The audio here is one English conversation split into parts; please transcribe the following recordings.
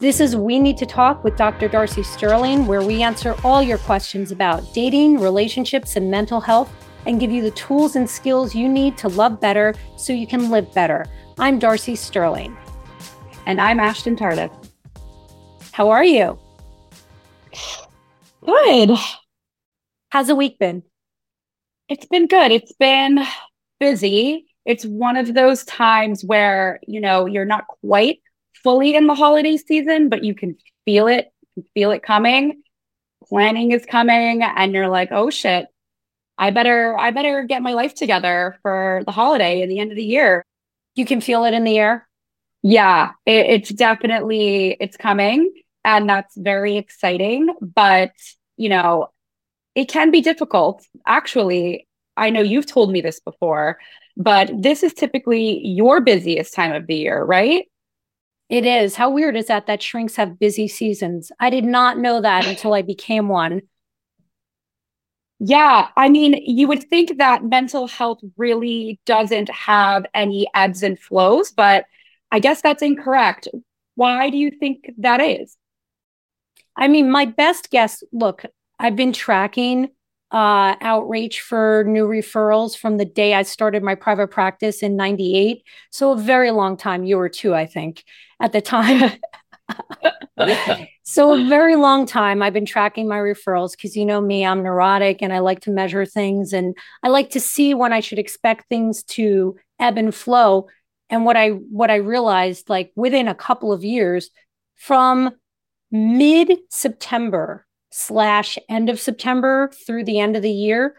This is We Need to Talk with Dr. Darcy Sterling, where we answer all your questions about dating, relationships, and mental health and give you the tools and skills you need to love better so you can live better. I'm Darcy Sterling. And I'm Ashton Tardif. How are you? Good. How's the week been? It's been good. It's been busy. It's one of those times where, you know, you're not quite fully in the holiday season, but you can feel it, feel it coming. Planning is coming, and you're like, oh shit, I better, I better get my life together for the holiday and the end of the year. You can feel it in the air. Yeah, it, it's definitely it's coming, and that's very exciting. But you know, it can be difficult. Actually, I know you've told me this before, but this is typically your busiest time of the year, right? It is. How weird is that that shrinks have busy seasons? I did not know that until I became one. Yeah, I mean, you would think that mental health really doesn't have any ebbs and flows, but I guess that's incorrect. Why do you think that is? I mean, my best guess look, I've been tracking uh, outreach for new referrals from the day I started my private practice in 98. So a very long time, you were too, I think, at the time. so a very long time I've been tracking my referrals because you know me, I'm neurotic and I like to measure things and I like to see when I should expect things to ebb and flow. And what I what I realized like within a couple of years from mid September slash end of September through the end of the year,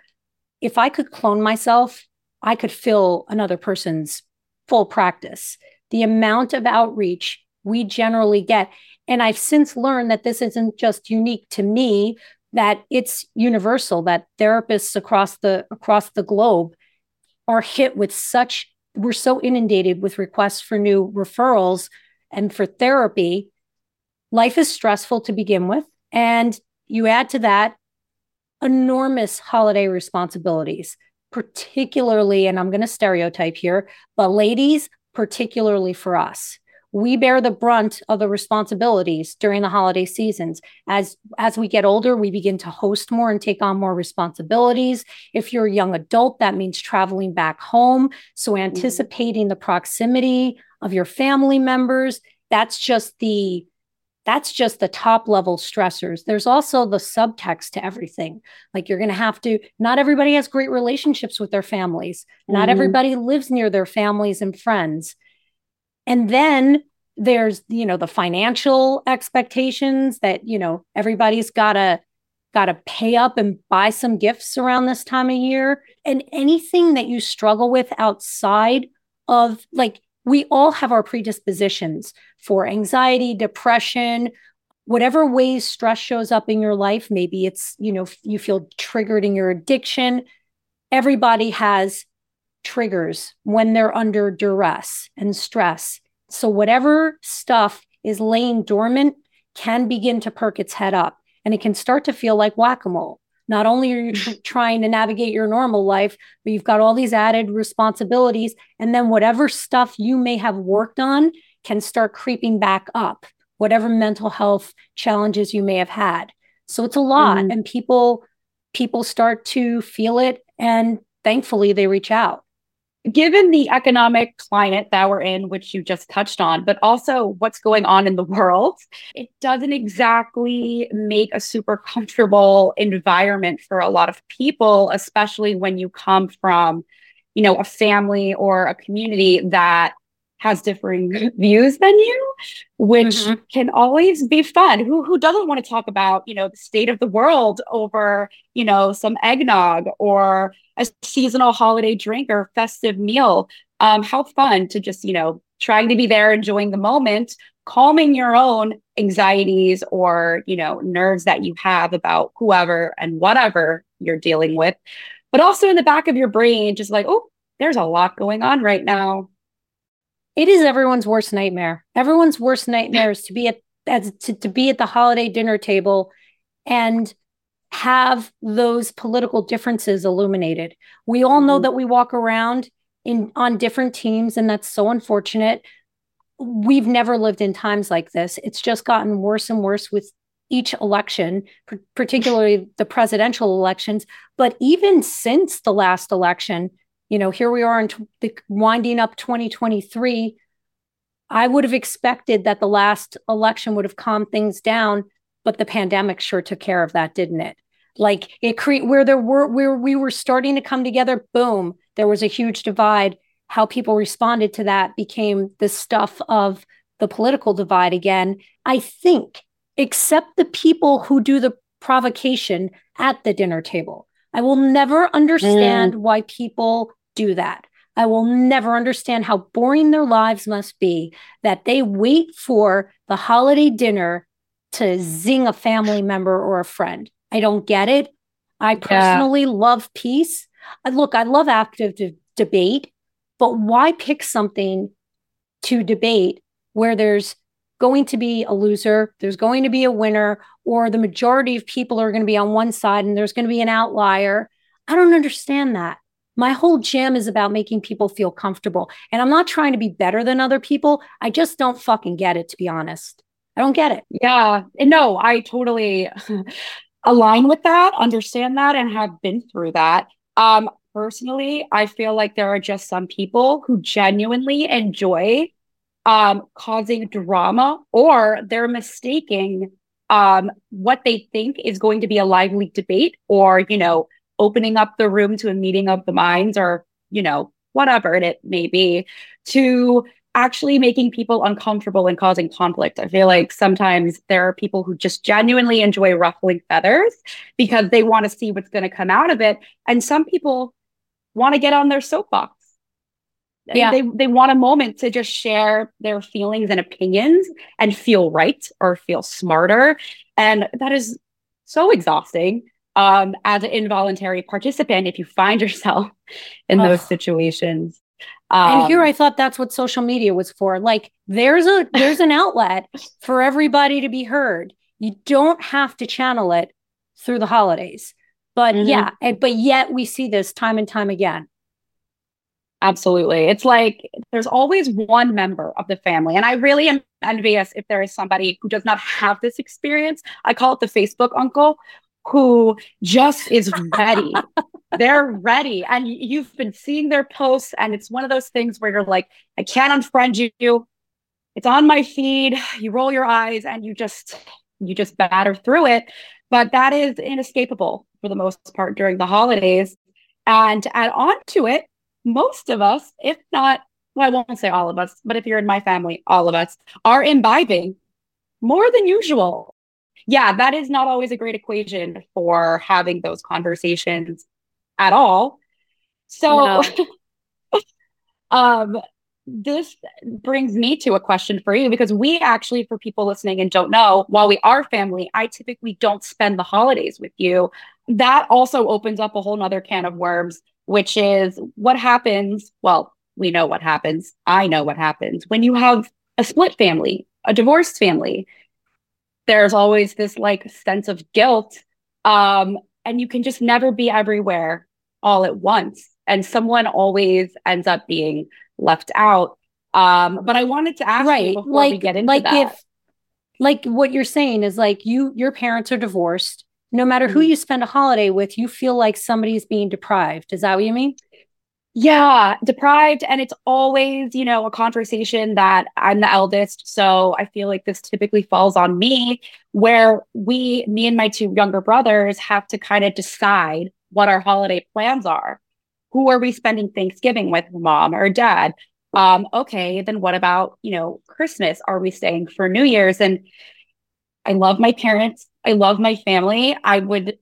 if I could clone myself, I could fill another person's full practice. The amount of outreach we generally get. And I've since learned that this isn't just unique to me, that it's universal, that therapists across the across the globe are hit with such we're so inundated with requests for new referrals and for therapy. Life is stressful to begin with. And you add to that enormous holiday responsibilities, particularly, and I'm going to stereotype here, but ladies, particularly for us. We bear the brunt of the responsibilities during the holiday seasons. As as we get older, we begin to host more and take on more responsibilities. If you're a young adult, that means traveling back home. So mm-hmm. anticipating the proximity of your family members, that's just the that's just the top level stressors. There's also the subtext to everything. Like you're going to have to, not everybody has great relationships with their families. Mm-hmm. Not everybody lives near their families and friends. And then there's, you know, the financial expectations that, you know, everybody's got to got to pay up and buy some gifts around this time of year and anything that you struggle with outside of like we all have our predispositions for anxiety, depression, whatever ways stress shows up in your life. Maybe it's, you know, you feel triggered in your addiction. Everybody has triggers when they're under duress and stress. So, whatever stuff is laying dormant can begin to perk its head up and it can start to feel like whack a mole. Not only are you trying to navigate your normal life, but you've got all these added responsibilities. And then whatever stuff you may have worked on can start creeping back up, whatever mental health challenges you may have had. So it's a lot. Mm-hmm. And people people start to feel it and thankfully they reach out given the economic climate that we're in, which you just touched on, but also what's going on in the world, it doesn't exactly make a super comfortable environment for a lot of people, especially when you come from, you know, a family or a community that has differing views than you, which mm-hmm. can always be fun. Who who doesn't want to talk about, you know, the state of the world over, you know, some eggnog or a seasonal holiday drink or festive meal? Um, how fun to just, you know, trying to be there, enjoying the moment, calming your own anxieties or, you know, nerves that you have about whoever and whatever you're dealing with. But also in the back of your brain, just like, oh, there's a lot going on right now it is everyone's worst nightmare. Everyone's worst nightmare is to be at as to, to be at the holiday dinner table and have those political differences illuminated. We all know mm-hmm. that we walk around in on different teams and that's so unfortunate. we've never lived in times like this. It's just gotten worse and worse with each election, particularly the presidential elections. But even since the last election, you know, here we are in t- winding up 2023. I would have expected that the last election would have calmed things down, but the pandemic sure took care of that, didn't it? Like it create where there were where we were starting to come together, boom, there was a huge divide. How people responded to that became the stuff of the political divide again. I think, except the people who do the provocation at the dinner table. I will never understand mm. why people do that. I will never understand how boring their lives must be that they wait for the holiday dinner to zing a family member or a friend. I don't get it. I personally yeah. love peace. I, look, I love active de- debate, but why pick something to debate where there's going to be a loser, there's going to be a winner, or the majority of people are going to be on one side and there's going to be an outlier? I don't understand that. My whole jam is about making people feel comfortable. And I'm not trying to be better than other people. I just don't fucking get it, to be honest. I don't get it. Yeah. No, I totally align with that, understand that, and have been through that. Um, personally, I feel like there are just some people who genuinely enjoy um, causing drama or they're mistaking um, what they think is going to be a lively debate or, you know, opening up the room to a meeting of the minds or, you know, whatever it may be, to actually making people uncomfortable and causing conflict. I feel like sometimes there are people who just genuinely enjoy ruffling feathers because they want to see what's going to come out of it. And some people want to get on their soapbox. Yeah. They, they want a moment to just share their feelings and opinions and feel right or feel smarter. And that is so exhausting um, as an involuntary participant if you find yourself in oh. those situations. Um, and here I thought that's what social media was for. Like there's a there's an outlet for everybody to be heard. You don't have to channel it through the holidays. But mm-hmm. yeah, but yet we see this time and time again. Absolutely. It's like there's always one member of the family. And I really am envious if there is somebody who does not have this experience. I call it the Facebook uncle, who just is ready. They're ready. And you've been seeing their posts, and it's one of those things where you're like, I can't unfriend you. It's on my feed. You roll your eyes and you just you just batter through it. But that is inescapable for the most part during the holidays. And to add on to it, most of us, if not, well, I won't say all of us, but if you're in my family, all of us are imbibing more than usual yeah, that is not always a great equation for having those conversations at all. So, no. um, this brings me to a question for you because we actually, for people listening and don't know, while we are family, I typically don't spend the holidays with you. That also opens up a whole nother can of worms, which is what happens. Well, we know what happens. I know what happens when you have a split family, a divorced family there's always this like sense of guilt um and you can just never be everywhere all at once and someone always ends up being left out um but i wanted to ask right before like get into like that. if like what you're saying is like you your parents are divorced no matter mm-hmm. who you spend a holiday with you feel like somebody is being deprived is that what you mean yeah, deprived. And it's always, you know, a conversation that I'm the eldest. So I feel like this typically falls on me, where we, me and my two younger brothers, have to kind of decide what our holiday plans are. Who are we spending Thanksgiving with, mom or dad? Um, okay, then what about, you know, Christmas? Are we staying for New Year's? And I love my parents. I love my family. I would,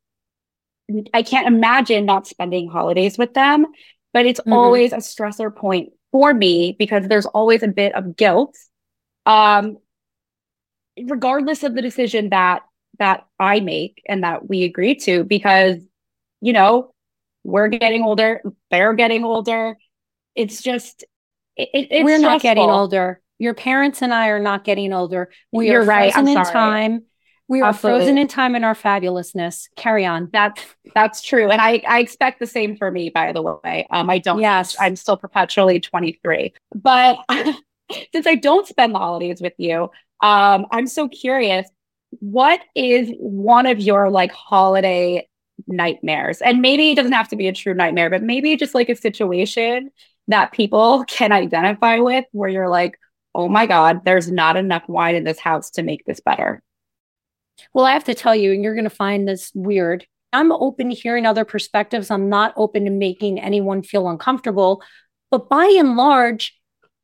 I can't imagine not spending holidays with them but it's mm-hmm. always a stressor point for me because there's always a bit of guilt um regardless of the decision that that I make and that we agree to because you know we're getting older they're getting older it's just it, it's we're stressful. not getting older your parents and I are not getting older we You're are right. frozen in time we are Absolutely. frozen in time in our fabulousness. Carry on. That's that's true, and I I expect the same for me. By the way, um, I don't. Yes, I'm still perpetually 23. But since I don't spend the holidays with you, um, I'm so curious. What is one of your like holiday nightmares? And maybe it doesn't have to be a true nightmare, but maybe just like a situation that people can identify with where you're like, oh my God, there's not enough wine in this house to make this better. Well, I have to tell you, and you're going to find this weird. I'm open to hearing other perspectives. I'm not open to making anyone feel uncomfortable. But by and large,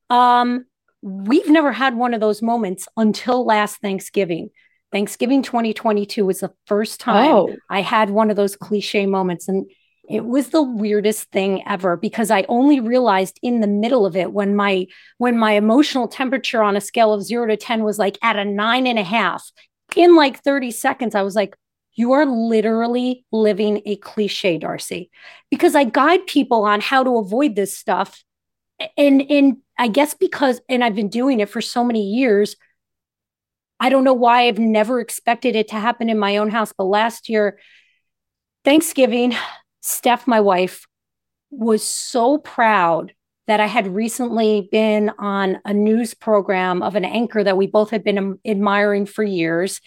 um, we've never had one of those moments until last Thanksgiving. Thanksgiving 2022 was the first time oh. I had one of those cliche moments. And it was the weirdest thing ever because I only realized in the middle of it when my when my emotional temperature on a scale of zero to 10 was like at a nine and a half. In like 30 seconds, I was like, you are literally living a cliche, Darcy, because I guide people on how to avoid this stuff. And, and I guess because, and I've been doing it for so many years, I don't know why I've never expected it to happen in my own house. But last year, Thanksgiving, Steph, my wife, was so proud that I had recently been on a news program of an anchor that we both had been admiring for years.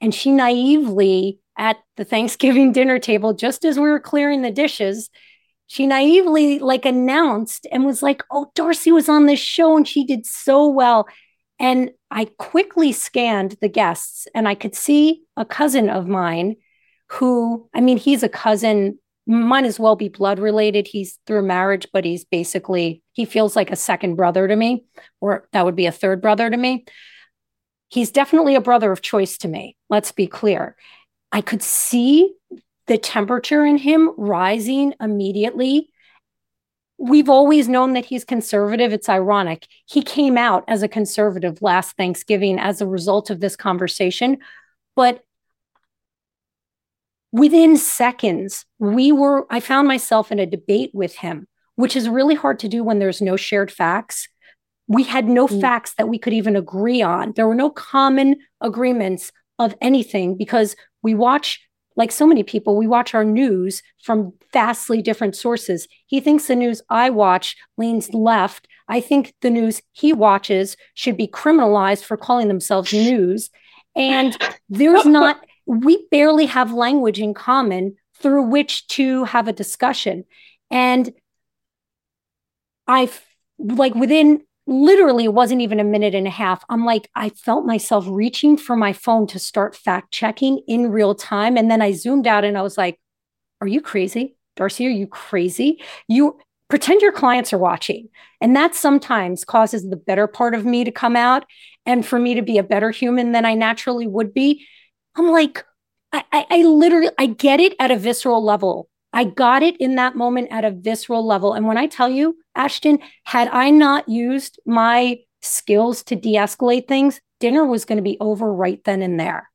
And she naively at the Thanksgiving dinner table, just as we were clearing the dishes, she naively like announced and was like, Oh, Darcy was on this show and she did so well. And I quickly scanned the guests and I could see a cousin of mine who, I mean, he's a cousin, might as well be blood related. He's through marriage, but he's basically, he feels like a second brother to me, or that would be a third brother to me. He's definitely a brother of choice to me. Let's be clear. I could see the temperature in him rising immediately. We've always known that he's conservative. It's ironic. He came out as a conservative last Thanksgiving as a result of this conversation. But within seconds, we were, I found myself in a debate with him, which is really hard to do when there's no shared facts. We had no mm. facts that we could even agree on. There were no common agreements of anything because we watch like so many people, we watch our news from vastly different sources. He thinks the news I watch leans left. I think the news he watches should be criminalized for calling themselves news. And there's not, we barely have language in common through which to have a discussion. And I like within literally it wasn't even a minute and a half. I'm like, I felt myself reaching for my phone to start fact checking in real time. And then I zoomed out and I was like, Are you crazy? Darcy, are you crazy? You pretend your clients are watching. And that sometimes causes the better part of me to come out and for me to be a better human than I naturally would be. I'm like, I, I, I literally I get it at a visceral level. I got it in that moment at a visceral level. And when I tell you, Ashton, had I not used my skills to de escalate things, dinner was going to be over right then and there.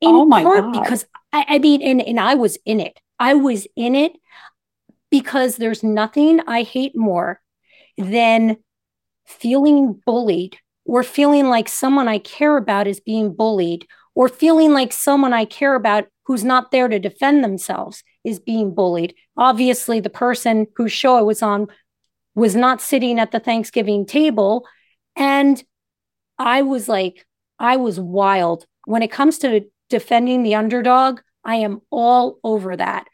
In oh my part God. because I, I mean, and, and I was in it. I was in it because there's nothing I hate more than feeling bullied or feeling like someone I care about is being bullied or feeling like someone I care about who's not there to defend themselves is being bullied. Obviously, the person whose show I was on was not sitting at the Thanksgiving table. And I was like, I was wild. When it comes to defending the underdog, I am all over that.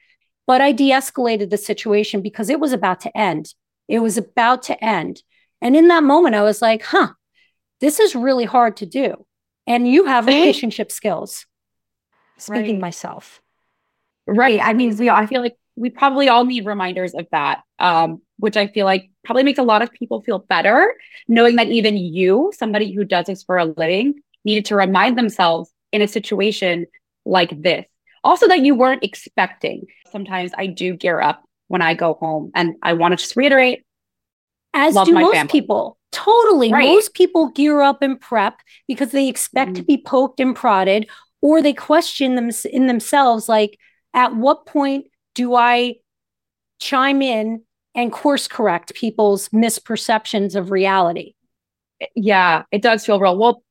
But I de escalated the situation because it was about to end. It was about to end. And in that moment, I was like, huh, this is really hard to do. And you have relationship skills. Speaking right. myself. Right. I mean, we I feel like we probably all need reminders of that. Um, which I feel like probably makes a lot of people feel better knowing that even you, somebody who does this for a living, needed to remind themselves in a situation like this. Also, that you weren't expecting. Sometimes I do gear up when I go home, and I want to just reiterate as do most family. people. Totally. Right. Most people gear up and prep because they expect mm to be poked and prodded, or they question them in themselves like, at what point do I chime in and course correct people's misperceptions of reality? Yeah, it does feel real. Well,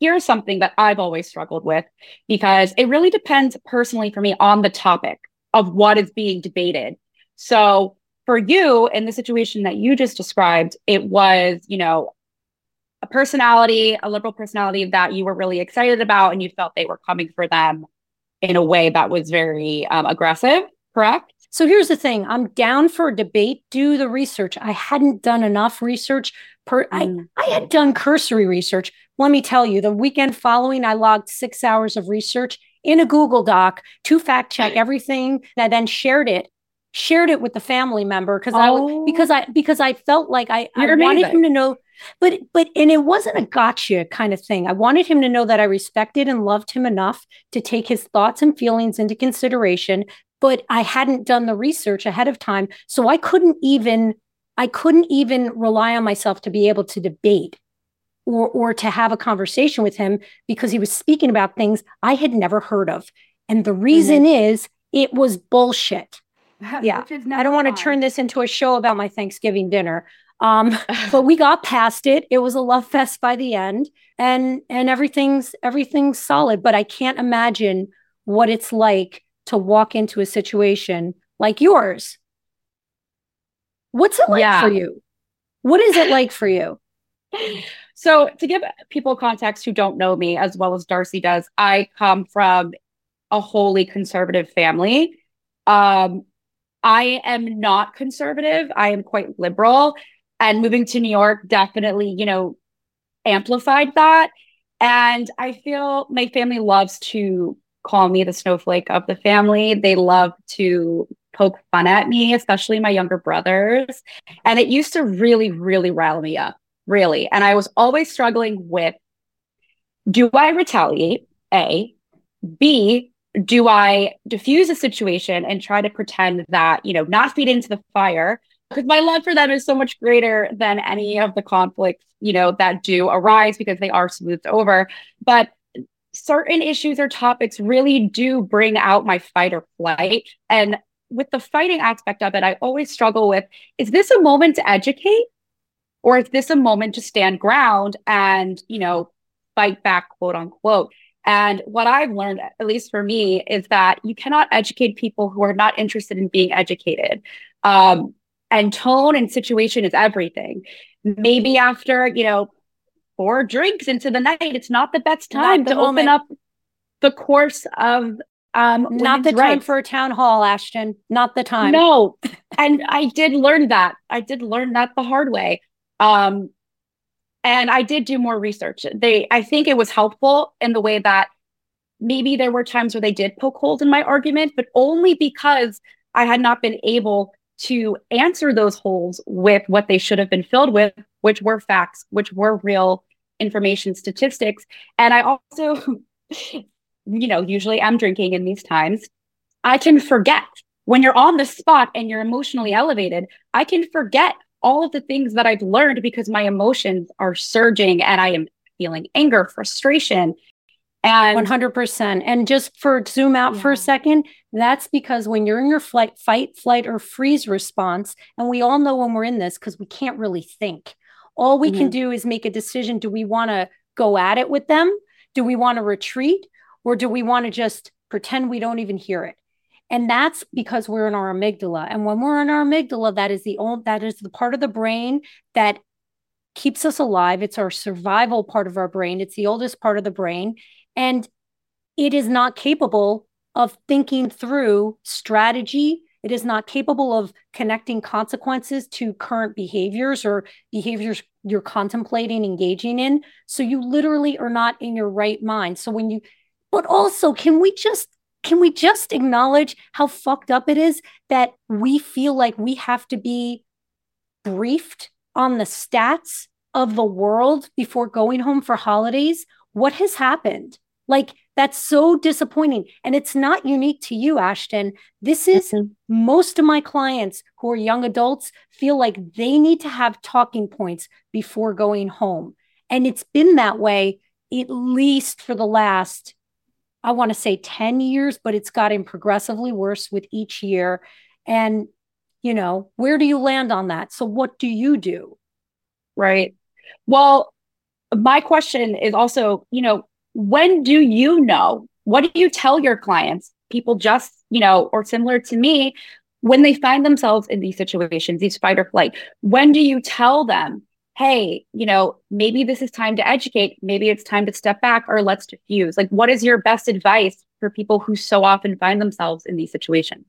here's something that I've always struggled with because it really depends personally for me on the topic of what is being debated. So for you in the situation that you just described, it was, you know, a personality, a liberal personality that you were really excited about and you felt they were coming for them in a way that was very um, aggressive, correct? So here's the thing I'm down for a debate, do the research. I hadn't done enough research. Per, mm. I, I had done cursory research. Let me tell you, the weekend following, I logged six hours of research in a Google Doc to fact check everything and I then shared it shared it with the family member because oh. I because I because I felt like I, I wanted him to know but but and it wasn't a gotcha kind of thing. I wanted him to know that I respected and loved him enough to take his thoughts and feelings into consideration, but I hadn't done the research ahead of time, so I couldn't even I couldn't even rely on myself to be able to debate or or to have a conversation with him because he was speaking about things I had never heard of. And the reason mm-hmm. is it was bullshit yeah. I don't want to turn this into a show about my Thanksgiving dinner. Um, but we got past it. It was a love fest by the end, and and everything's everything's solid. But I can't imagine what it's like to walk into a situation like yours. What's it like yeah. for you? What is it like for you? So, to give people context who don't know me as well as Darcy does, I come from a wholly conservative family. Um, I am not conservative. I am quite liberal. And moving to New York definitely, you know, amplified that. And I feel my family loves to call me the snowflake of the family. They love to poke fun at me, especially my younger brothers. And it used to really, really rile me up, really. And I was always struggling with do I retaliate? A. B, do I diffuse a situation and try to pretend that, you know, not feed into the fire? Because my love for them is so much greater than any of the conflicts, you know, that do arise because they are smoothed over. But certain issues or topics really do bring out my fight or flight. And with the fighting aspect of it, I always struggle with is this a moment to educate? Or is this a moment to stand ground and, you know, fight back, quote unquote? And what I've learned, at least for me, is that you cannot educate people who are not interested in being educated. Um, and tone and situation is everything. Maybe after, you know, four drinks into the night, it's not the best time the to moment. open up the course of um not the time for a town hall ashton not the time no and i did learn that i did learn that the hard way um and I did do more research. They, I think it was helpful in the way that maybe there were times where they did poke holes in my argument, but only because I had not been able to answer those holes with what they should have been filled with, which were facts, which were real information statistics. And I also, you know, usually I'm drinking in these times. I can forget when you're on the spot and you're emotionally elevated, I can forget all of the things that I've learned because my emotions are surging and I am feeling anger, frustration. And 100%. And just for zoom out yeah. for a second, that's because when you're in your flight, fight, flight, or freeze response, and we all know when we're in this because we can't really think. All we mm-hmm. can do is make a decision. Do we want to go at it with them? Do we want to retreat? Or do we want to just pretend we don't even hear it? And that's because we're in our amygdala. And when we're in our amygdala, that is the old that is the part of the brain that keeps us alive. It's our survival part of our brain. It's the oldest part of the brain. And it is not capable of thinking through strategy. It is not capable of connecting consequences to current behaviors or behaviors you're contemplating engaging in. So you literally are not in your right mind. So when you, but also, can we just can we just acknowledge how fucked up it is that we feel like we have to be briefed on the stats of the world before going home for holidays? What has happened? Like, that's so disappointing. And it's not unique to you, Ashton. This is mm-hmm. most of my clients who are young adults feel like they need to have talking points before going home. And it's been that way at least for the last I want to say 10 years, but it's gotten progressively worse with each year. And, you know, where do you land on that? So, what do you do? Right. Well, my question is also, you know, when do you know? What do you tell your clients? People just, you know, or similar to me, when they find themselves in these situations, these fight or flight, when do you tell them hey, you know, maybe this is time to educate, maybe it's time to step back, or let's diffuse? Like, what is your best advice for people who so often find themselves in these situations?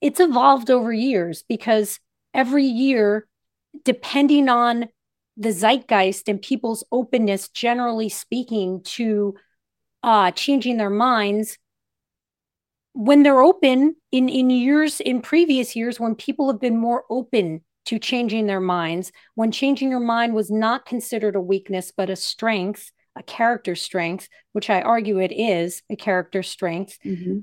It's evolved over years because every year, depending on the zeitgeist and people's openness, generally speaking, to uh, changing their minds, when they're open in in years in previous years when people have been more open to changing their minds. When changing your mind was not considered a weakness but a strength a character strength which i argue it is a character strength. Mm-hmm.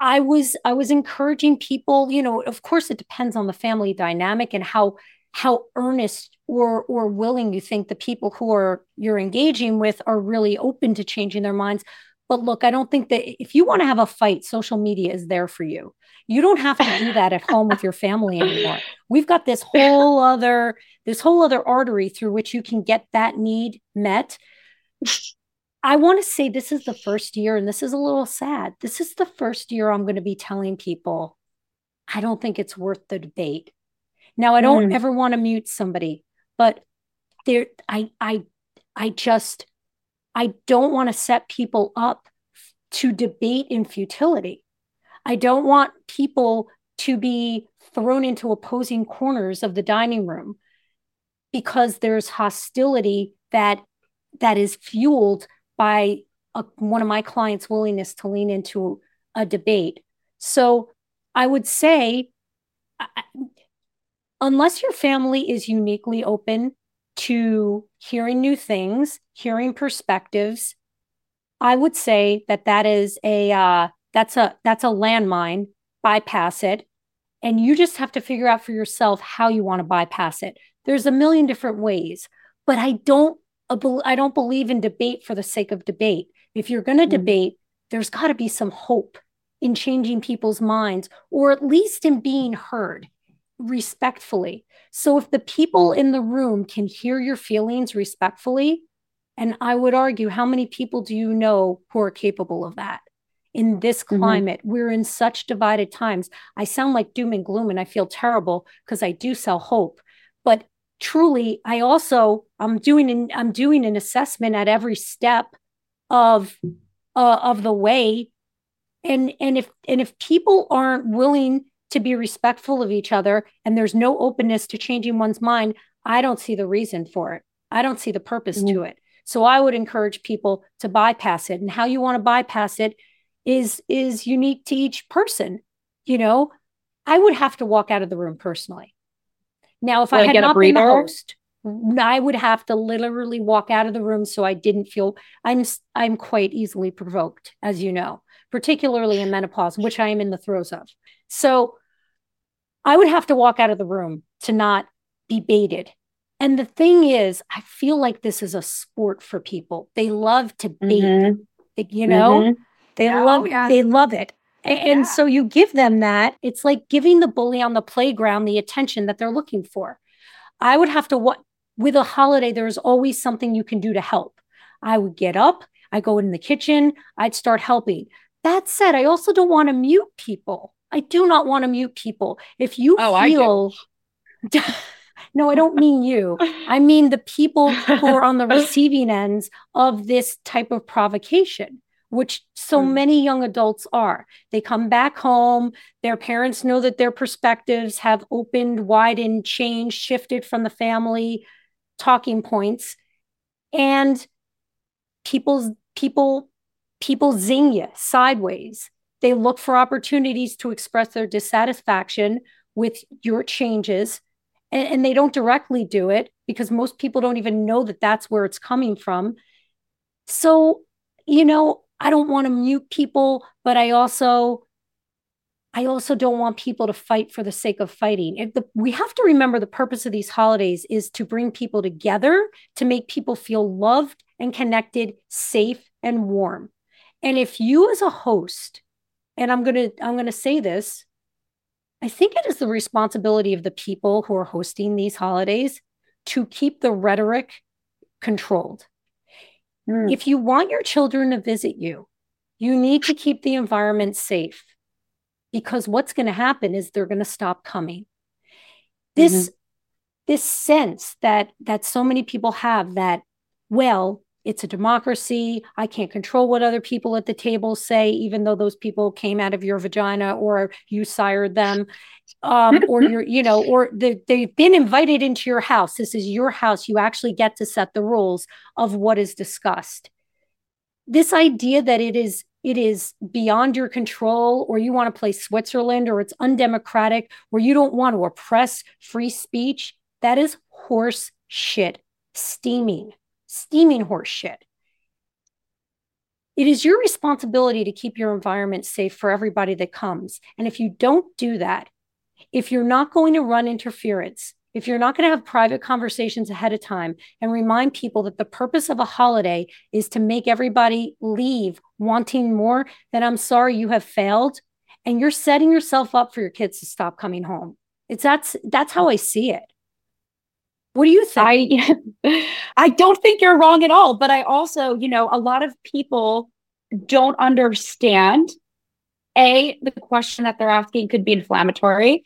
i was i was encouraging people you know of course it depends on the family dynamic and how how earnest or or willing you think the people who are you're engaging with are really open to changing their minds but look, I don't think that if you want to have a fight, social media is there for you. You don't have to do that at home with your family anymore. We've got this whole other this whole other artery through which you can get that need met. I want to say this is the first year, and this is a little sad. This is the first year I'm going to be telling people I don't think it's worth the debate. Now, I don't mm. ever want to mute somebody, but there, I, I, I just, I don't want to set people up to debate in futility. I don't want people to be thrown into opposing corners of the dining room because there's hostility that that is fueled by a, one of my clients' willingness to lean into a debate. So I would say, unless your family is uniquely open to hearing new things, hearing perspectives, I would say that that is a uh, that's a that's a landmine. Bypass it, and you just have to figure out for yourself how you want to bypass it. There's a million different ways, but I don't I don't believe in debate for the sake of debate. If you're going to mm-hmm. debate, there's got to be some hope in changing people's minds, or at least in being heard respectfully. So if the people in the room can hear your feelings respectfully, and I would argue, how many people do you know who are capable of that? In this mm-hmm. climate, mm-hmm. we're in such divided times. I sound like doom and gloom, and I feel terrible because I do sell hope. But truly, I also I'm doing an I'm doing an assessment at every step of uh, of the way, and and if and if people aren't willing to be respectful of each other and there's no openness to changing one's mind, I don't see the reason for it. I don't see the purpose mm-hmm. to it. So I would encourage people to bypass it. And how you want to bypass it is is unique to each person. You know, I would have to walk out of the room personally. Now, if I had not been the host, I would have to literally walk out of the room so I didn't feel I'm I'm quite easily provoked, as you know, particularly in menopause, which I am in the throes of. So I would have to walk out of the room to not be baited. And the thing is, I feel like this is a sport for people. They love to bait, mm-hmm. you know, mm-hmm. they oh, love yeah. they love it. And, yeah. and so you give them that. It's like giving the bully on the playground the attention that they're looking for. I would have to what with a holiday, there's always something you can do to help. I would get up, I go in the kitchen, I'd start helping. That said, I also don't want to mute people. I do not want to mute people. If you oh, feel No, I don't mean you. I mean the people who are on the receiving ends of this type of provocation, which so mm. many young adults are. They come back home, their parents know that their perspectives have opened, widened, changed, shifted from the family talking points. And people's people people zing you sideways they look for opportunities to express their dissatisfaction with your changes. And, and they don't directly do it because most people don't even know that that's where it's coming from. So, you know, I don't want to mute people, but I also I also don't want people to fight for the sake of fighting. The, we have to remember the purpose of these holidays is to bring people together, to make people feel loved and connected, safe and warm. And if you as a host and I'm going to I'm going to say this I think it is the responsibility of the people who are hosting these holidays to keep the rhetoric controlled. Mm. If you want your children to visit you, you need to keep the environment safe because what's going to happen is they're going to stop coming. This mm-hmm. this sense that that so many people have that well it's a democracy. I can't control what other people at the table say even though those people came out of your vagina or you sired them. Um, or you're you know or they, they've been invited into your house. This is your house. You actually get to set the rules of what is discussed. This idea that it is it is beyond your control or you want to play Switzerland or it's undemocratic or you don't want to oppress free speech, that is horse shit, steaming, steaming horse shit. It is your responsibility to keep your environment safe for everybody that comes. And if you don't do that, if you're not going to run interference, if you're not going to have private conversations ahead of time and remind people that the purpose of a holiday is to make everybody leave wanting more, then I'm sorry you have failed and you're setting yourself up for your kids to stop coming home. It's that's that's how I see it. What do you think? I I don't think you're wrong at all, but I also, you know, a lot of people don't understand a the question that they're asking could be inflammatory.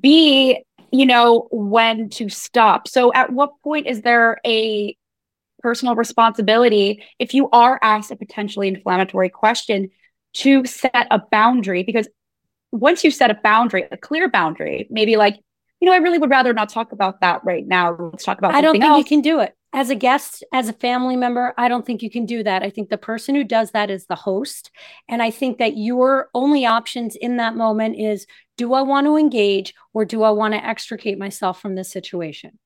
B you know, when to stop. So, at what point is there a personal responsibility if you are asked a potentially inflammatory question to set a boundary? Because once you set a boundary, a clear boundary, maybe like, you know, I really would rather not talk about that right now. Let's talk about. I don't think else. you can do it as a guest, as a family member, I don't think you can do that. I think the person who does that is the host. And I think that your only options in that moment is do I want to engage or do I want to extricate myself from this situation?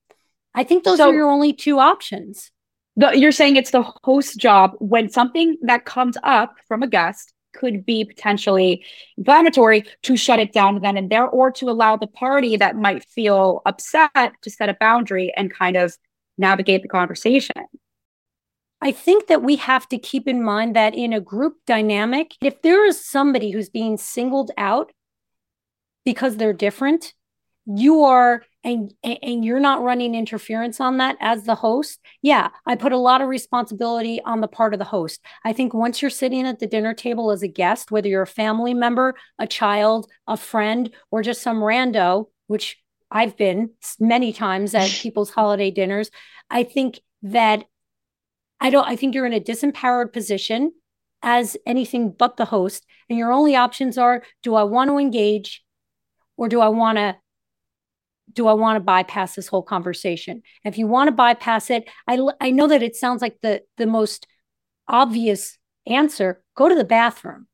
I think those so, are your only two options. The, you're saying it's the host job when something that comes up from a guest could be potentially inflammatory to shut it down then and there or to allow the party that might feel upset to set a boundary and kind of navigate the conversation. I think that we have to keep in mind that in a group dynamic, if there is somebody who's being singled out because they're different, you are and and you're not running interference on that as the host. Yeah, I put a lot of responsibility on the part of the host. I think once you're sitting at the dinner table as a guest, whether you're a family member, a child, a friend, or just some rando, which I've been many times at people's holiday dinners. I think that I don't, I think you're in a disempowered position as anything but the host. And your only options are do I want to engage or do I want to? Do I want to bypass this whole conversation? If you want to bypass it, I, I know that it sounds like the, the most obvious answer go to the bathroom.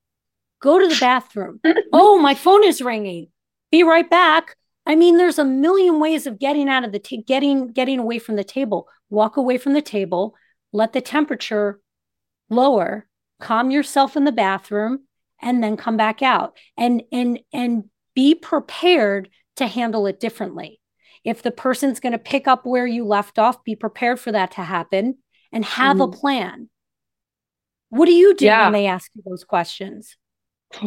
Go to the bathroom. oh, my phone is ringing. Be right back I mean, there's a million ways of getting out of the t- getting getting away from the table. Walk away from the table, let the temperature lower, calm yourself in the bathroom, and then come back out. And and and be prepared to handle it differently. If the person's going to pick up where you left off, be prepared for that to happen and have mm-hmm. a plan. What do you do yeah. when they ask you those questions?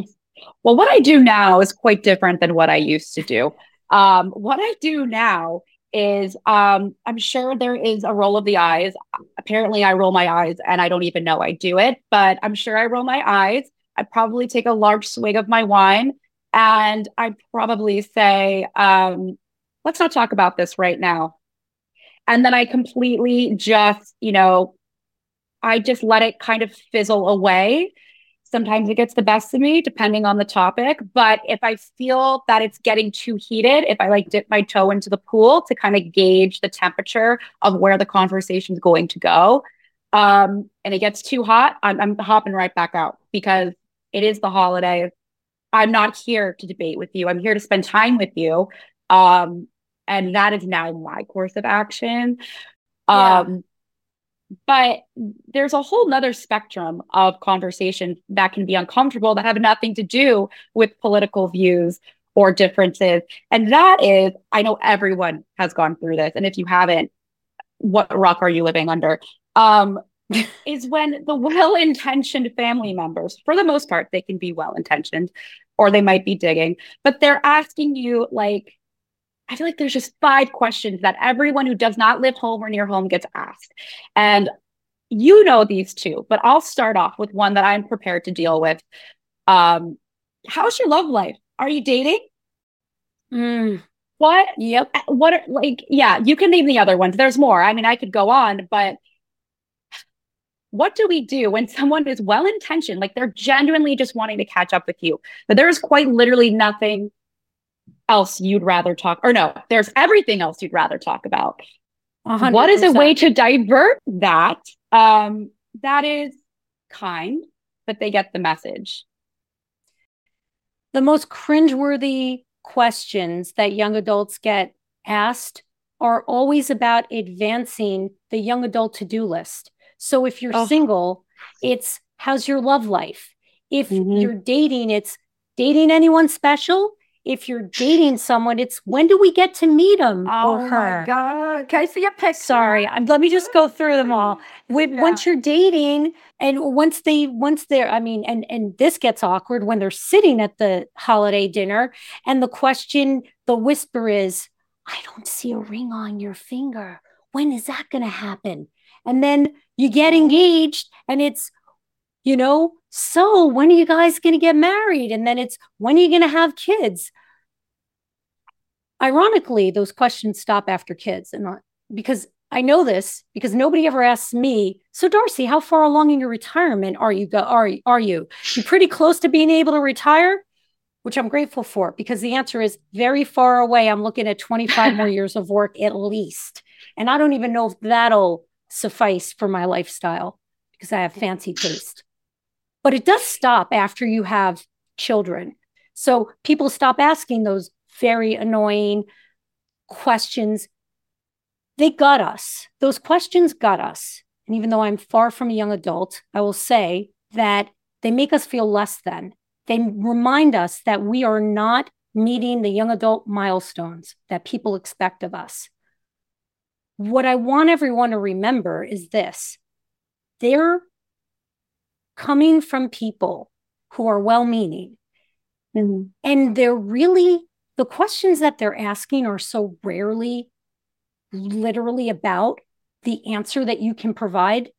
Well, what I do now is quite different than what I used to do. Um, what I do now is um, I'm sure there is a roll of the eyes. Apparently, I roll my eyes and I don't even know I do it, but I'm sure I roll my eyes. I probably take a large swig of my wine and I probably say, um, let's not talk about this right now. And then I completely just, you know, I just let it kind of fizzle away Sometimes it gets the best of me, depending on the topic. But if I feel that it's getting too heated, if I like dip my toe into the pool to kind of gauge the temperature of where the conversation is going to go, um, and it gets too hot, I'm, I'm hopping right back out because it is the holiday. I'm not here to debate with you. I'm here to spend time with you. Um, and that is now my course of action. Yeah. Um, but there's a whole nother spectrum of conversation that can be uncomfortable that have nothing to do with political views or differences. And that is, I know everyone has gone through this. And if you haven't, what rock are you living under? Um, is when the well intentioned family members, for the most part, they can be well intentioned or they might be digging, but they're asking you, like, I feel like there's just five questions that everyone who does not live home or near home gets asked. And you know these two, but I'll start off with one that I'm prepared to deal with. Um, how's your love life? Are you dating? Mm, what? Yep. What are like, yeah, you can name the other ones. There's more. I mean, I could go on, but what do we do when someone is well intentioned, like they're genuinely just wanting to catch up with you, but there's quite literally nothing else you'd rather talk, or no, there's everything else you'd rather talk about. 100%. What is a way to divert that? Um, that is kind, but they get the message. The most cringeworthy questions that young adults get asked are always about advancing the young adult to do list. So if you're oh. single, it's how's your love life? If mm-hmm. you're dating, it's dating anyone special? If you're dating someone, it's when do we get to meet him oh or her? my god! Can I see a picture? Sorry, I'm, let me just go through them all. When, yeah. Once you're dating, and once they, once they're, I mean, and and this gets awkward when they're sitting at the holiday dinner, and the question, the whisper is, "I don't see a ring on your finger. When is that going to happen?" And then you get engaged, and it's, you know, so when are you guys going to get married? And then it's, when are you going to have kids? Ironically, those questions stop after kids. And not, because I know this because nobody ever asks me. So, Darcy, how far along in your retirement are you? Go, are are you? You pretty close to being able to retire, which I'm grateful for because the answer is very far away. I'm looking at 25 more years of work at least, and I don't even know if that'll suffice for my lifestyle because I have fancy taste but it does stop after you have children. So people stop asking those very annoying questions. They got us. Those questions got us. And even though I'm far from a young adult, I will say that they make us feel less than. They remind us that we are not meeting the young adult milestones that people expect of us. What I want everyone to remember is this they're coming from people who are well meaning. Mm-hmm. And they're really, the questions that they're asking are so rarely literally about the answer that you can provide.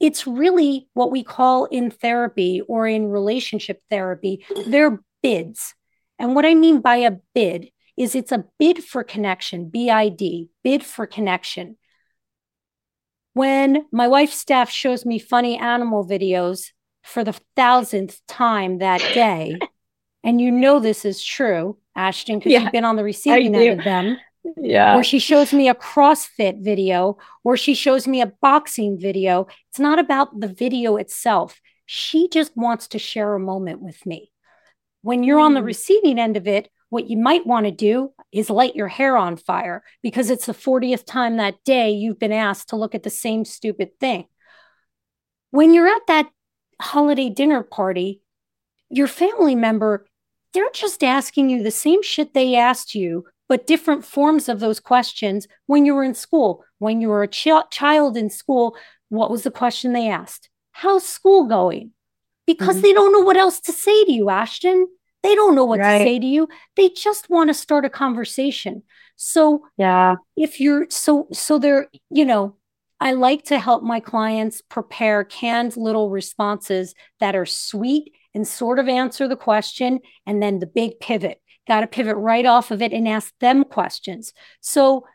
It's really what we call in therapy or in relationship therapy, they're bids. And what I mean by a bid is it's a bid for connection, BID, bid for connection when my wife Steph shows me funny animal videos for the thousandth time that day, and you know this is true, Ashton, because yeah, you've been on the receiving end of them. Yeah. Or she shows me a CrossFit video, or she shows me a boxing video. It's not about the video itself. She just wants to share a moment with me. When you're on the mm. receiving end of it, what you might want to do is light your hair on fire because it's the 40th time that day you've been asked to look at the same stupid thing. When you're at that holiday dinner party, your family member, they're just asking you the same shit they asked you, but different forms of those questions when you were in school. When you were a ch- child in school, what was the question they asked? How's school going? Because mm-hmm. they don't know what else to say to you, Ashton. They don't know what right. to say to you. They just want to start a conversation. So, yeah, if you're so, so they're, you know, I like to help my clients prepare canned little responses that are sweet and sort of answer the question. And then the big pivot, got to pivot right off of it and ask them questions. So,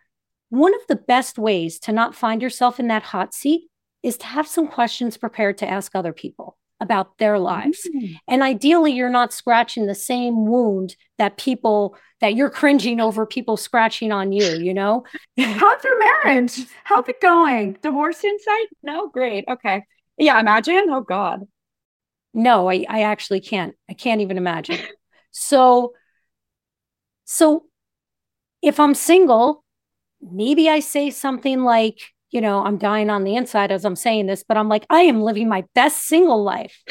one of the best ways to not find yourself in that hot seat is to have some questions prepared to ask other people about their lives. Mm. And ideally, you're not scratching the same wound that people that you're cringing over people scratching on you, you know? How's your marriage? How's it going? Divorce inside? No, great. Okay. Yeah, imagine. Oh God. No, I, I actually can't. I can't even imagine. So, so if I'm single, maybe I say something like, you know, I'm dying on the inside as I'm saying this, but I'm like, I am living my best single life.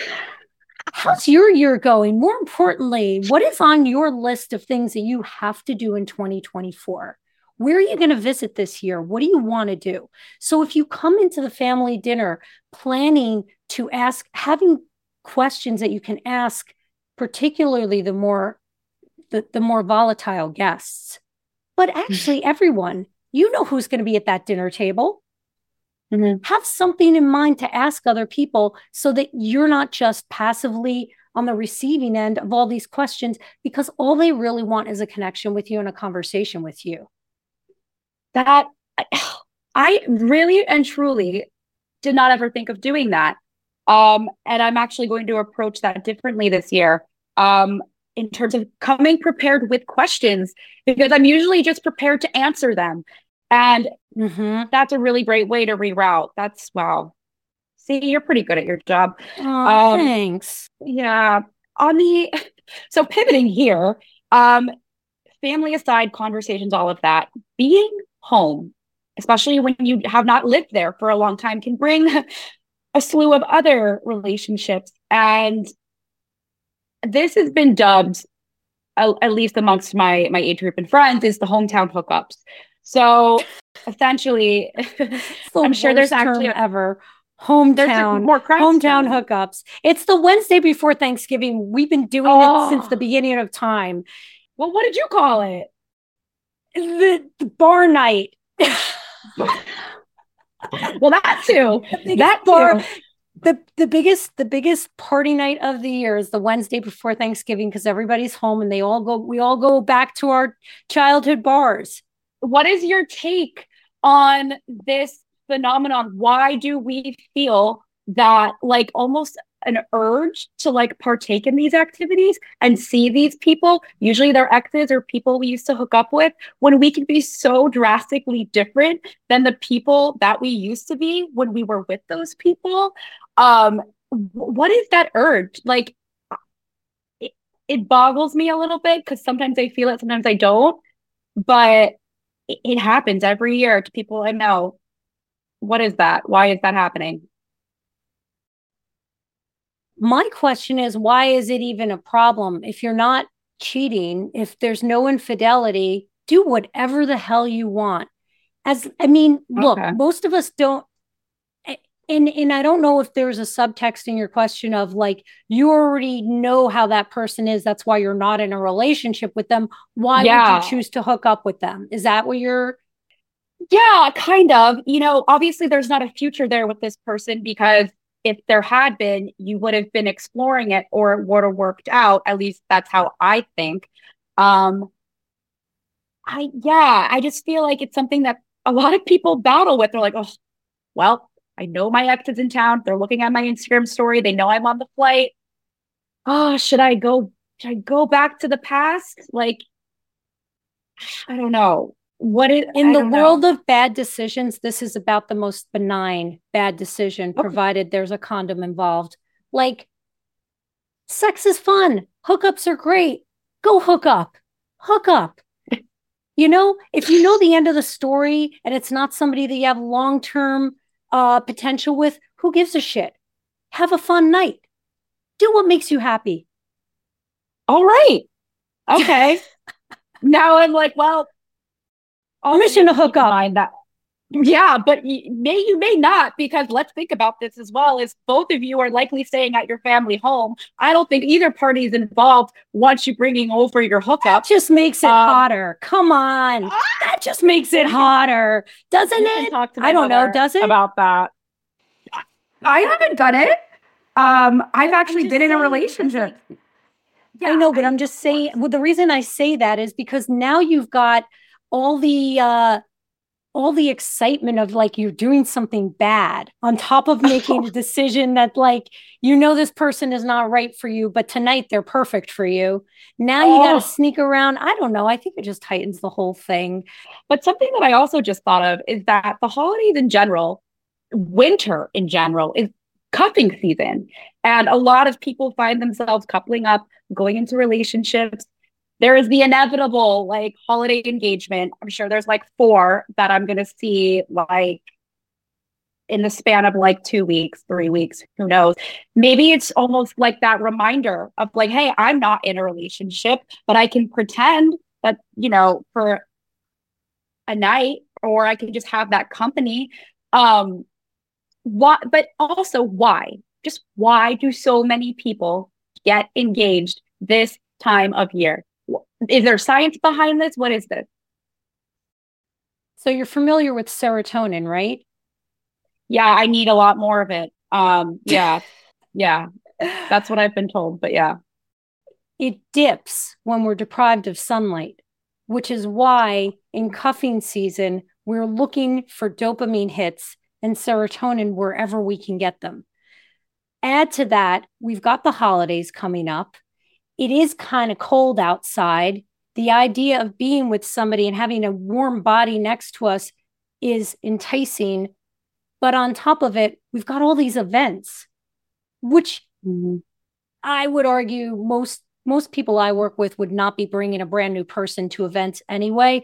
How's your year going? More importantly, what is on your list of things that you have to do in 2024? Where are you going to visit this year? What do you want to do? So, if you come into the family dinner planning to ask, having questions that you can ask, particularly the more the, the more volatile guests, but mm. actually everyone, you know who's going to be at that dinner table. Mm-hmm. Have something in mind to ask other people so that you're not just passively on the receiving end of all these questions because all they really want is a connection with you and a conversation with you. That I really and truly did not ever think of doing that. Um, and I'm actually going to approach that differently this year. Um, in terms of coming prepared with questions because I'm usually just prepared to answer them. And mm-hmm. that's a really great way to reroute. That's wow. See, you're pretty good at your job. Oh, um, thanks. Yeah. On the so pivoting here, um, family aside, conversations, all of that, being home, especially when you have not lived there for a long time, can bring a slew of other relationships. And this has been dubbed, at least amongst my my age group and friends, is the hometown hookups. So essentially, I'm sure there's actually a, ever hometown more hometown hookups. It's the Wednesday before Thanksgiving. We've been doing oh. it since the beginning of time. Well, what did you call it? The, the bar night. well, that too. That bar. Too. The the biggest the biggest party night of the year is the Wednesday before Thanksgiving because everybody's home and they all go we all go back to our childhood bars what is your take on this phenomenon? Why do we feel that like almost an urge to like partake in these activities and see these people, usually they're exes or people we used to hook up with, when we can be so drastically different than the people that we used to be when we were with those people. Um, what is that urge? Like, it, it boggles me a little bit because sometimes I feel it, sometimes I don't. But it happens every year to people I know. What is that? Why is that happening? My question is why is it even a problem? If you're not cheating, if there's no infidelity, do whatever the hell you want. As I mean, look, most of us don't and and I don't know if there's a subtext in your question of like you already know how that person is. That's why you're not in a relationship with them. Why yeah. would you choose to hook up with them? Is that what you're? Yeah, kind of. You know, obviously there's not a future there with this person because if there had been, you would have been exploring it or it would have worked out. At least that's how I think. Um, I yeah, I just feel like it's something that a lot of people battle with. They're like, oh, well, I know my ex is in town. They're looking at my Instagram story. They know I'm on the flight. Oh, should I go? Should I go back to the past? Like, I don't know. What is in the world know. of bad decisions? This is about the most benign bad decision, okay. provided there's a condom involved. Like, sex is fun. Hookups are great. Go hook up. Hook up. you know, if you know the end of the story and it's not somebody that you have long term uh, potential with, who gives a shit? Have a fun night. Do what makes you happy. All right. Okay. now I'm like, well, permission to hook up. That yeah, but you may you may not because let's think about this as well. Is both of you are likely staying at your family home. I don't think either party is involved once you bringing over your hookup. That just makes it um, hotter. Come on, ah! that just makes it hotter, doesn't it? Talk to I don't know. Does it about that? I haven't done it. Um, I've actually been in a relationship. Yeah, I know, but I'm just saying. Well, the reason I say that is because now you've got all the uh all the excitement of like you're doing something bad on top of making a decision that like you know this person is not right for you but tonight they're perfect for you. Now you oh. got to sneak around. I don't know. I think it just tightens the whole thing. But something that i also just thought of is that the holidays in general winter in general is cuffing season. And a lot of people find themselves coupling up going into relationships there is the inevitable like holiday engagement. I'm sure there's like four that I'm going to see like in the span of like two weeks, three weeks, who knows? Maybe it's almost like that reminder of like, hey, I'm not in a relationship, but I can pretend that, you know, for a night or I can just have that company. Um, why, but also why? Just why do so many people get engaged this time of year? Is there science behind this? What is this? So you're familiar with serotonin, right? Yeah, I need a lot more of it. Um, yeah, yeah. That's what I've been told, but yeah. It dips when we're deprived of sunlight, which is why in cuffing season, we're looking for dopamine hits and serotonin wherever we can get them. Add to that, we've got the holidays coming up. It is kind of cold outside. The idea of being with somebody and having a warm body next to us is enticing. But on top of it, we've got all these events, which mm-hmm. I would argue most most people I work with would not be bringing a brand new person to events anyway.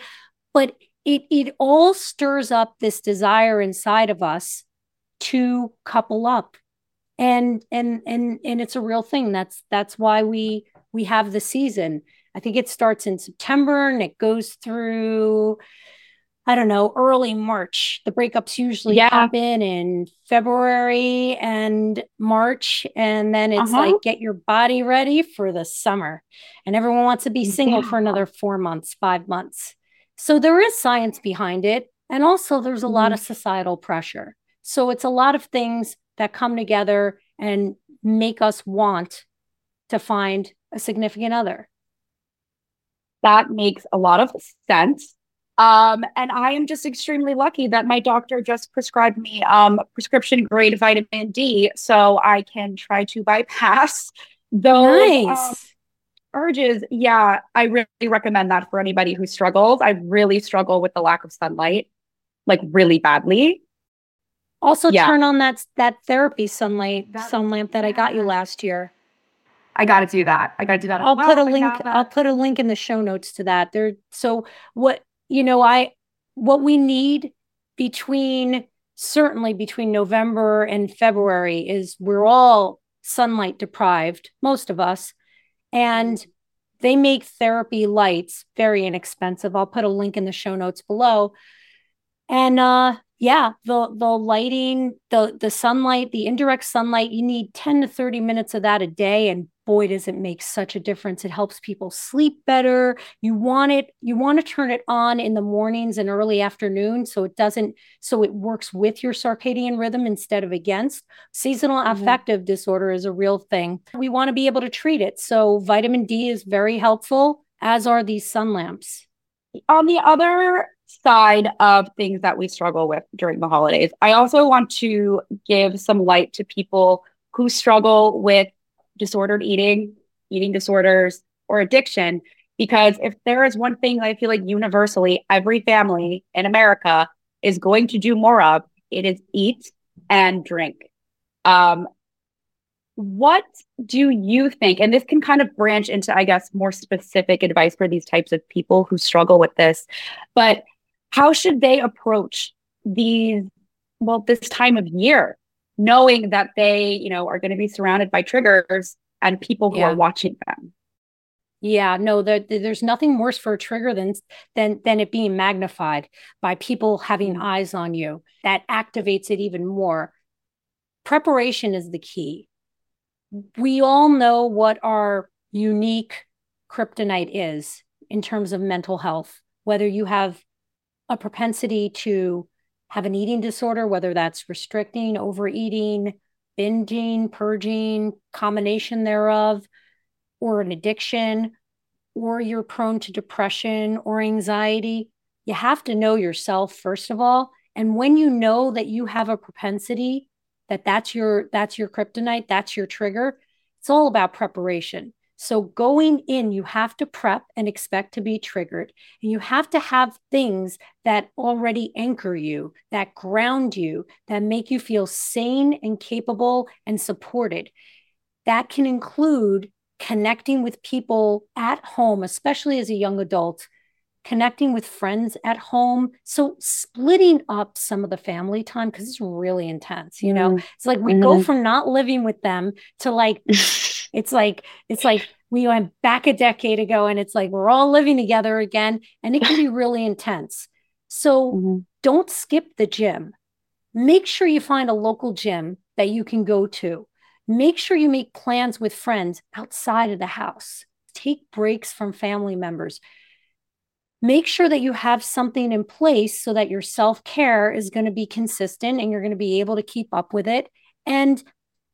But it it all stirs up this desire inside of us to couple up and and and and it's a real thing that's that's why we we have the season i think it starts in september and it goes through i don't know early march the breakups usually yeah. happen in february and march and then it's uh-huh. like get your body ready for the summer and everyone wants to be single yeah. for another four months five months so there is science behind it and also there's a mm-hmm. lot of societal pressure so it's a lot of things that come together and make us want to find a significant other. That makes a lot of sense. Um, and I am just extremely lucky that my doctor just prescribed me um, prescription grade vitamin D so I can try to bypass those nice. um, urges. Yeah, I really recommend that for anybody who struggles. I really struggle with the lack of sunlight, like really badly. Also, yeah. turn on that that therapy sunlight that, sun lamp that I got you last year. I got to do that. I got to do that. I'll well. put a link. I'll put a link in the show notes to that. There. So what you know, I what we need between certainly between November and February is we're all sunlight deprived, most of us, and they make therapy lights very inexpensive. I'll put a link in the show notes below. And uh yeah the the lighting the the sunlight the indirect sunlight you need 10 to 30 minutes of that a day and boy does it make such a difference it helps people sleep better you want it you want to turn it on in the mornings and early afternoon so it doesn't so it works with your circadian rhythm instead of against seasonal mm-hmm. affective disorder is a real thing we want to be able to treat it so vitamin d is very helpful as are these sun lamps on the other side of things that we struggle with during the holidays. I also want to give some light to people who struggle with disordered eating, eating disorders, or addiction. Because if there is one thing I feel like universally every family in America is going to do more of, it is eat and drink. Um, what do you think? And this can kind of branch into, I guess, more specific advice for these types of people who struggle with this. But how should they approach these well this time of year knowing that they you know are going to be surrounded by triggers and people who yeah. are watching them yeah no there, there's nothing worse for a trigger than than than it being magnified by people having mm-hmm. eyes on you that activates it even more preparation is the key we all know what our unique kryptonite is in terms of mental health whether you have a propensity to have an eating disorder, whether that's restricting, overeating, binging, purging, combination thereof, or an addiction, or you're prone to depression or anxiety, you have to know yourself first of all. And when you know that you have a propensity, that that's your that's your kryptonite, that's your trigger, it's all about preparation. So going in, you have to prep and expect to be triggered. And you have to have things that already anchor you, that ground you, that make you feel sane and capable and supported. That can include connecting with people at home, especially as a young adult, connecting with friends at home. So splitting up some of the family time because it's really intense, you know. Mm. It's like we mm-hmm. go from not living with them to like It's like it's like we went back a decade ago and it's like we're all living together again and it can be really intense. So mm-hmm. don't skip the gym. Make sure you find a local gym that you can go to. Make sure you make plans with friends outside of the house. Take breaks from family members. Make sure that you have something in place so that your self care is going to be consistent and you're going to be able to keep up with it. And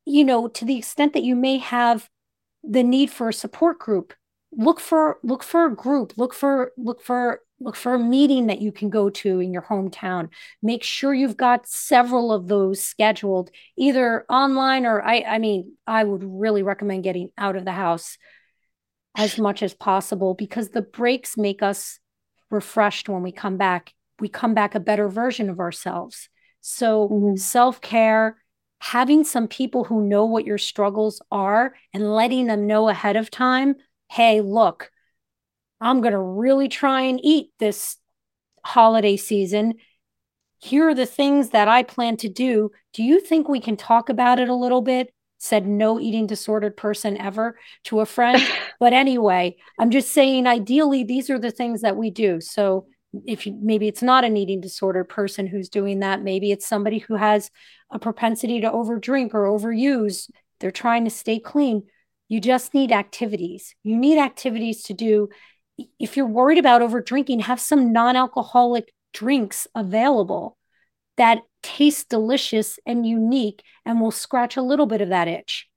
you know, to the extent that you may have the need for a support group, look for look for a group, look for look for look for a meeting that you can go to in your hometown. Make sure you've got several of those scheduled, either online or I I mean, I would really recommend getting out of the house as much as possible because the breaks make us refreshed when we come back. We come back a better version of ourselves. So, mm-hmm. self care, having some people who know what your struggles are and letting them know ahead of time hey, look, I'm going to really try and eat this holiday season. Here are the things that I plan to do. Do you think we can talk about it a little bit? Said no eating disordered person ever to a friend. but anyway, I'm just saying, ideally, these are the things that we do. So if you, maybe it's not an eating disorder person who's doing that, maybe it's somebody who has a propensity to overdrink or overuse. They're trying to stay clean. You just need activities. You need activities to do. If you're worried about overdrinking, have some non alcoholic drinks available that taste delicious and unique and will scratch a little bit of that itch.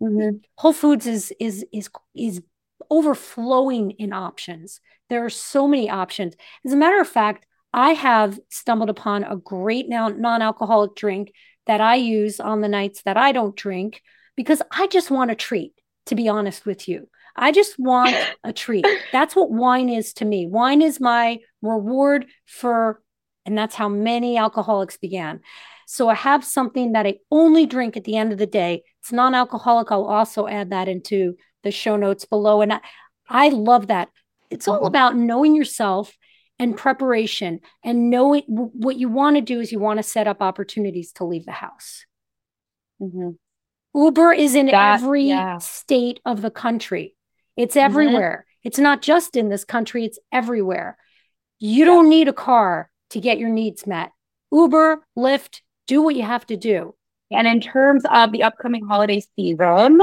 Mm-hmm. Whole Foods is is is is overflowing in options. There are so many options. As a matter of fact, I have stumbled upon a great non-alcoholic drink that I use on the nights that I don't drink because I just want a treat, to be honest with you. I just want a treat. That's what wine is to me. Wine is my reward for, and that's how many alcoholics began. So I have something that I only drink at the end of the day. It's non alcoholic. I'll also add that into the show notes below. And I, I love that. It's all about knowing yourself and preparation and knowing what you want to do is you want to set up opportunities to leave the house. Mm-hmm. Uber is in that, every yeah. state of the country. It's mm-hmm. everywhere. Mm-hmm. It's not just in this country, it's everywhere. You yeah. don't need a car to get your needs met. Uber, Lyft, do what you have to do. And in terms of the upcoming holiday season,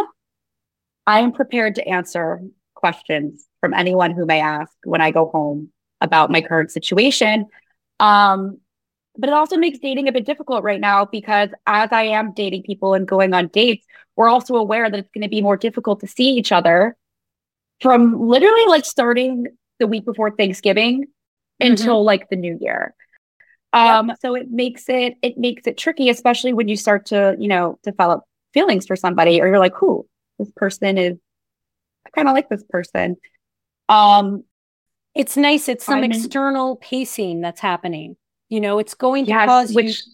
I am prepared to answer questions from anyone who may ask when I go home about my current situation. Um, but it also makes dating a bit difficult right now because as I am dating people and going on dates, we're also aware that it's going to be more difficult to see each other from literally like starting the week before Thanksgiving mm-hmm. until like the new year. Um, yep. so it makes it it makes it tricky, especially when you start to, you know, develop feelings for somebody or you're like, who this person is I kind of like this person. Um it's nice. It's some I'm external pacing that's happening. You know, it's going to yes, cause which, you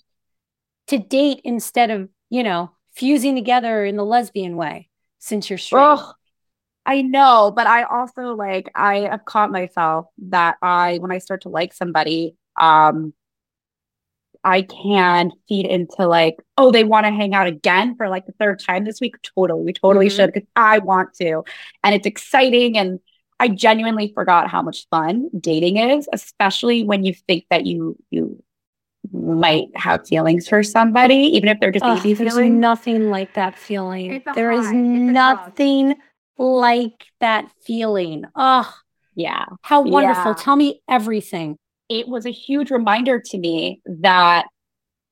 to date instead of, you know, fusing together in the lesbian way since you're straight. Oh, I know, but I also like I have caught myself that I when I start to like somebody, um I can feed into like, oh, they want to hang out again for like the third time this week. Totally, we totally mm-hmm. should because I want to. And it's exciting and I genuinely forgot how much fun dating is, especially when you think that you you might have feelings for somebody, even if they're just Ugh, easy feelings. There's nothing like that feeling. There high. is nothing like that feeling. Oh, yeah. How wonderful. Yeah. Tell me everything. It was a huge reminder to me that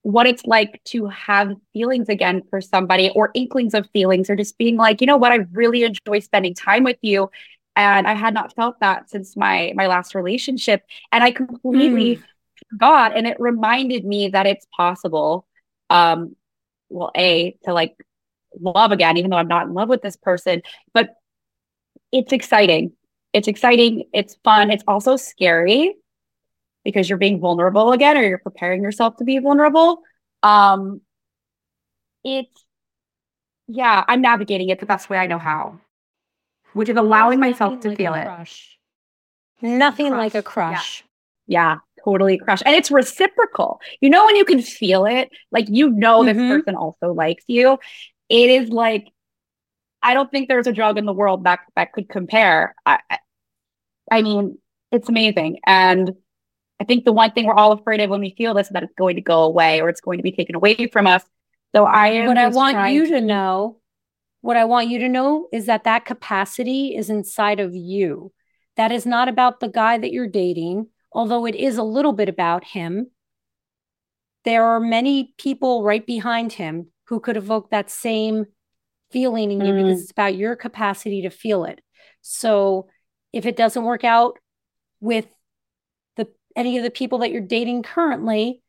what it's like to have feelings again for somebody or inklings of feelings or just being like, you know what, I really enjoy spending time with you. And I had not felt that since my my last relationship. And I completely mm. forgot. And it reminded me that it's possible um well a to like love again even though I'm not in love with this person. But it's exciting. It's exciting. It's fun. It's also scary because you're being vulnerable again or you're preparing yourself to be vulnerable um it's yeah i'm navigating it the best way i know how which is allowing myself to like feel it. Crush. Nothing crush. like a crush. Yeah. yeah. totally crush. And it's reciprocal. You know, when you can feel it, like you know mm-hmm. this person also likes you. It is like, I don't think there's a drug in the world that that could compare. I, I mean, it's amazing. And I think the one thing we're all afraid of when we feel this is that it's going to go away or it's going to be taken away from us. So I am. What I want you to know what I want you to know is that that capacity is inside of you. That is not about the guy that you're dating, although it is a little bit about him. There are many people right behind him who could evoke that same feeling in you mm. because it's about your capacity to feel it. So if it doesn't work out with any of the people that you're dating currently,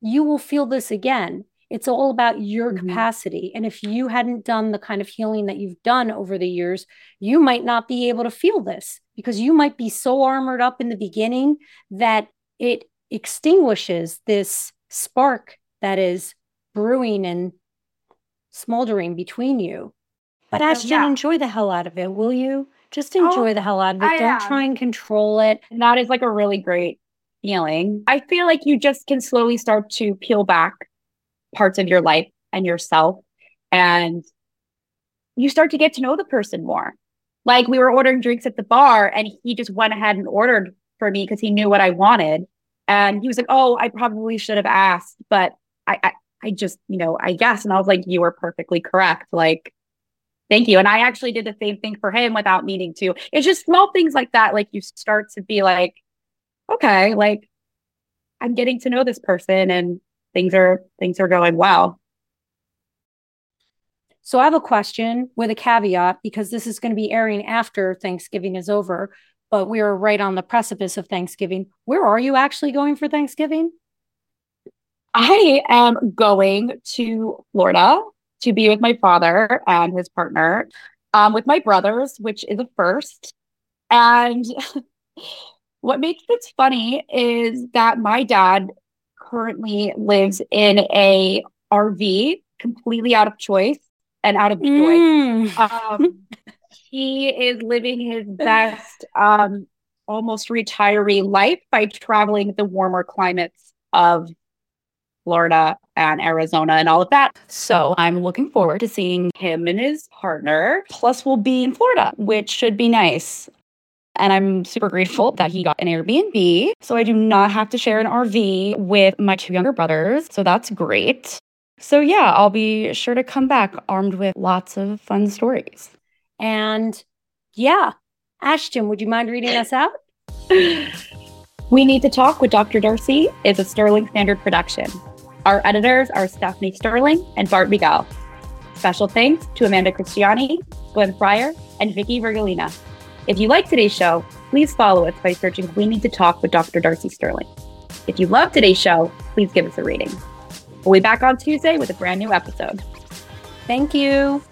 you will feel this again. It's all about your mm-hmm. capacity. And if you hadn't done the kind of healing that you've done over the years, you might not be able to feel this because you might be so armored up in the beginning that it extinguishes this spark that is brewing and smoldering between you. But Ashton, yeah. enjoy the hell out of it, will you? Just oh, enjoy oh, the hell out of it. I Don't am. try and control it. And that is like a really great feeling. I feel like you just can slowly start to peel back parts of your life and yourself. And you start to get to know the person more. Like we were ordering drinks at the bar and he just went ahead and ordered for me because he knew what I wanted. And he was like, Oh, I probably should have asked, but I, I, I just, you know, I guess. And I was like, You were perfectly correct. Like, thank you. And I actually did the same thing for him without meaning to. It's just small things like that. Like you start to be like, okay, like I'm getting to know this person and things are things are going well. So I have a question with a caveat because this is going to be airing after Thanksgiving is over, but we are right on the precipice of Thanksgiving. Where are you actually going for Thanksgiving? I am going to Florida to be with my father and his partner, um, with my brothers, which is a first. And what makes this funny is that my dad currently lives in a RV completely out of choice and out of joy. Mm. Um, he is living his best um, almost retiree life by traveling the warmer climates of Florida and Arizona and all of that. So I'm looking forward to seeing him and his partner. Plus, we'll be in Florida, which should be nice. And I'm super grateful that he got an Airbnb. So I do not have to share an RV with my two younger brothers. So that's great. So, yeah, I'll be sure to come back armed with lots of fun stories. And yeah, Ashton, would you mind reading us out? we Need to Talk with Dr. Darcy is a Sterling Standard production. Our editors are Stephanie Sterling and Bart Miguel. Special thanks to Amanda Cristiani, Glenn Fryer, and Vicky Virgolina. If you like today's show, please follow us by searching We Need to Talk with Dr. Darcy Sterling. If you love today's show, please give us a rating. We'll be back on Tuesday with a brand new episode. Thank you.